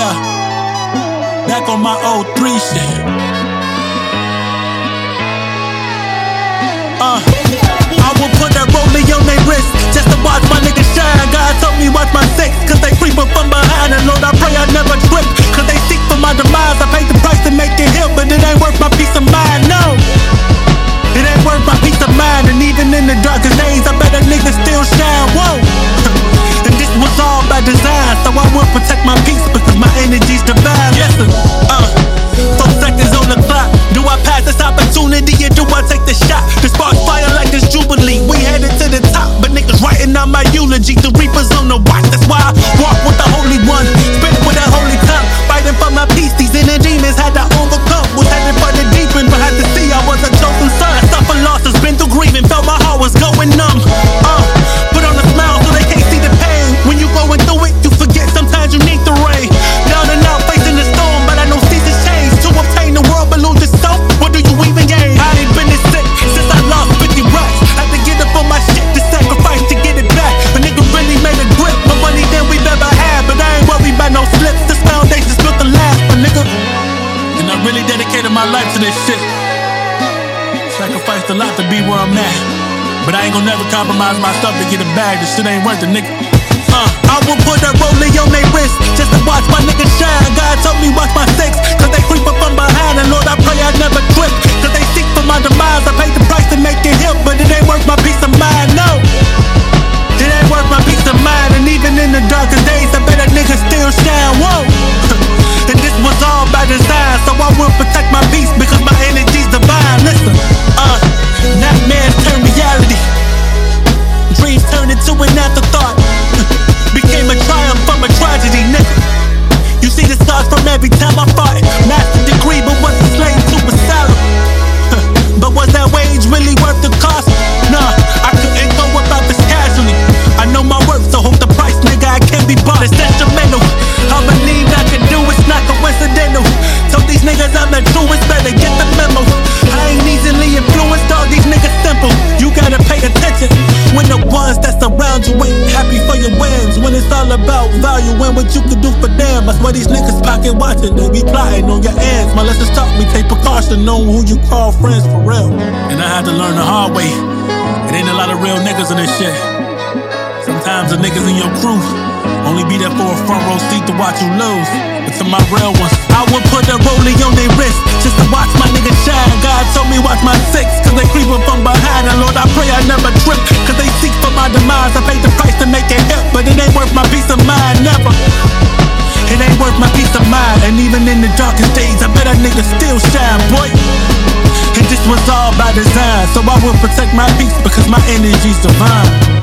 Yeah. Back on my old three shit. Uh. I will put that rollie on their wrist just to watch my niggas shine. God told me watch my sex, cause they creepin' from behind. And Lord, I pray I never trip, cause they seek for my demise. I paid the price to make it here, but it ain't worth my peace of mind, no. It ain't worth my peace of mind, and even in the darkest days, I bet a nigga still shine. Whoa. and this was all by design, so I will protect my peace my life to this shit. Sacrificed a lot to be where I'm at. But I ain't gonna never compromise my stuff to get a bag. This shit ain't worth it, nigga. Uh, I will put that rollie on their wrist just to watch my niggas shine. God told me watch my sex, cause they creep up from behind. And Lord, I pray I never trip, cause they seek for my demise. I paid the price to make it here, but it ain't worth my peace of mind, no. It ain't worth my peace of mind, and even in the darkest days, I bet a nigga still shine. Whoa. and this was all by design, so I will protect reality. Dreams turn into an afterthought. Became a triumph from a tragedy, nigga. You see the scars from every time I fought. Master degree, but was a slave to a salary. but was that wage really worth the cost? Nah, I couldn't go about this casually. I know my worth, so hold the price, nigga. I can't be bought. It's instrumental. I believe I can do it's not coincidental. Told these niggas I'm the truest, better get the memo. When the ones that surround you ain't happy for your wins. When it's all about value and what you can do for them. That's why these niggas pocket watching. They be plotting on your ends. My lessons taught me take precaution, know who you call friends for real. And I had to learn the hard way. It ain't a lot of real niggas in this shit. Sometimes the niggas in your crew only be there for a front row seat to watch you lose. But to my real ones, I would put a rollie on their wrist just to watch my niggas shine. Nigga still shine, boy. And this was all by design, so I will protect my peace because my energy's divine.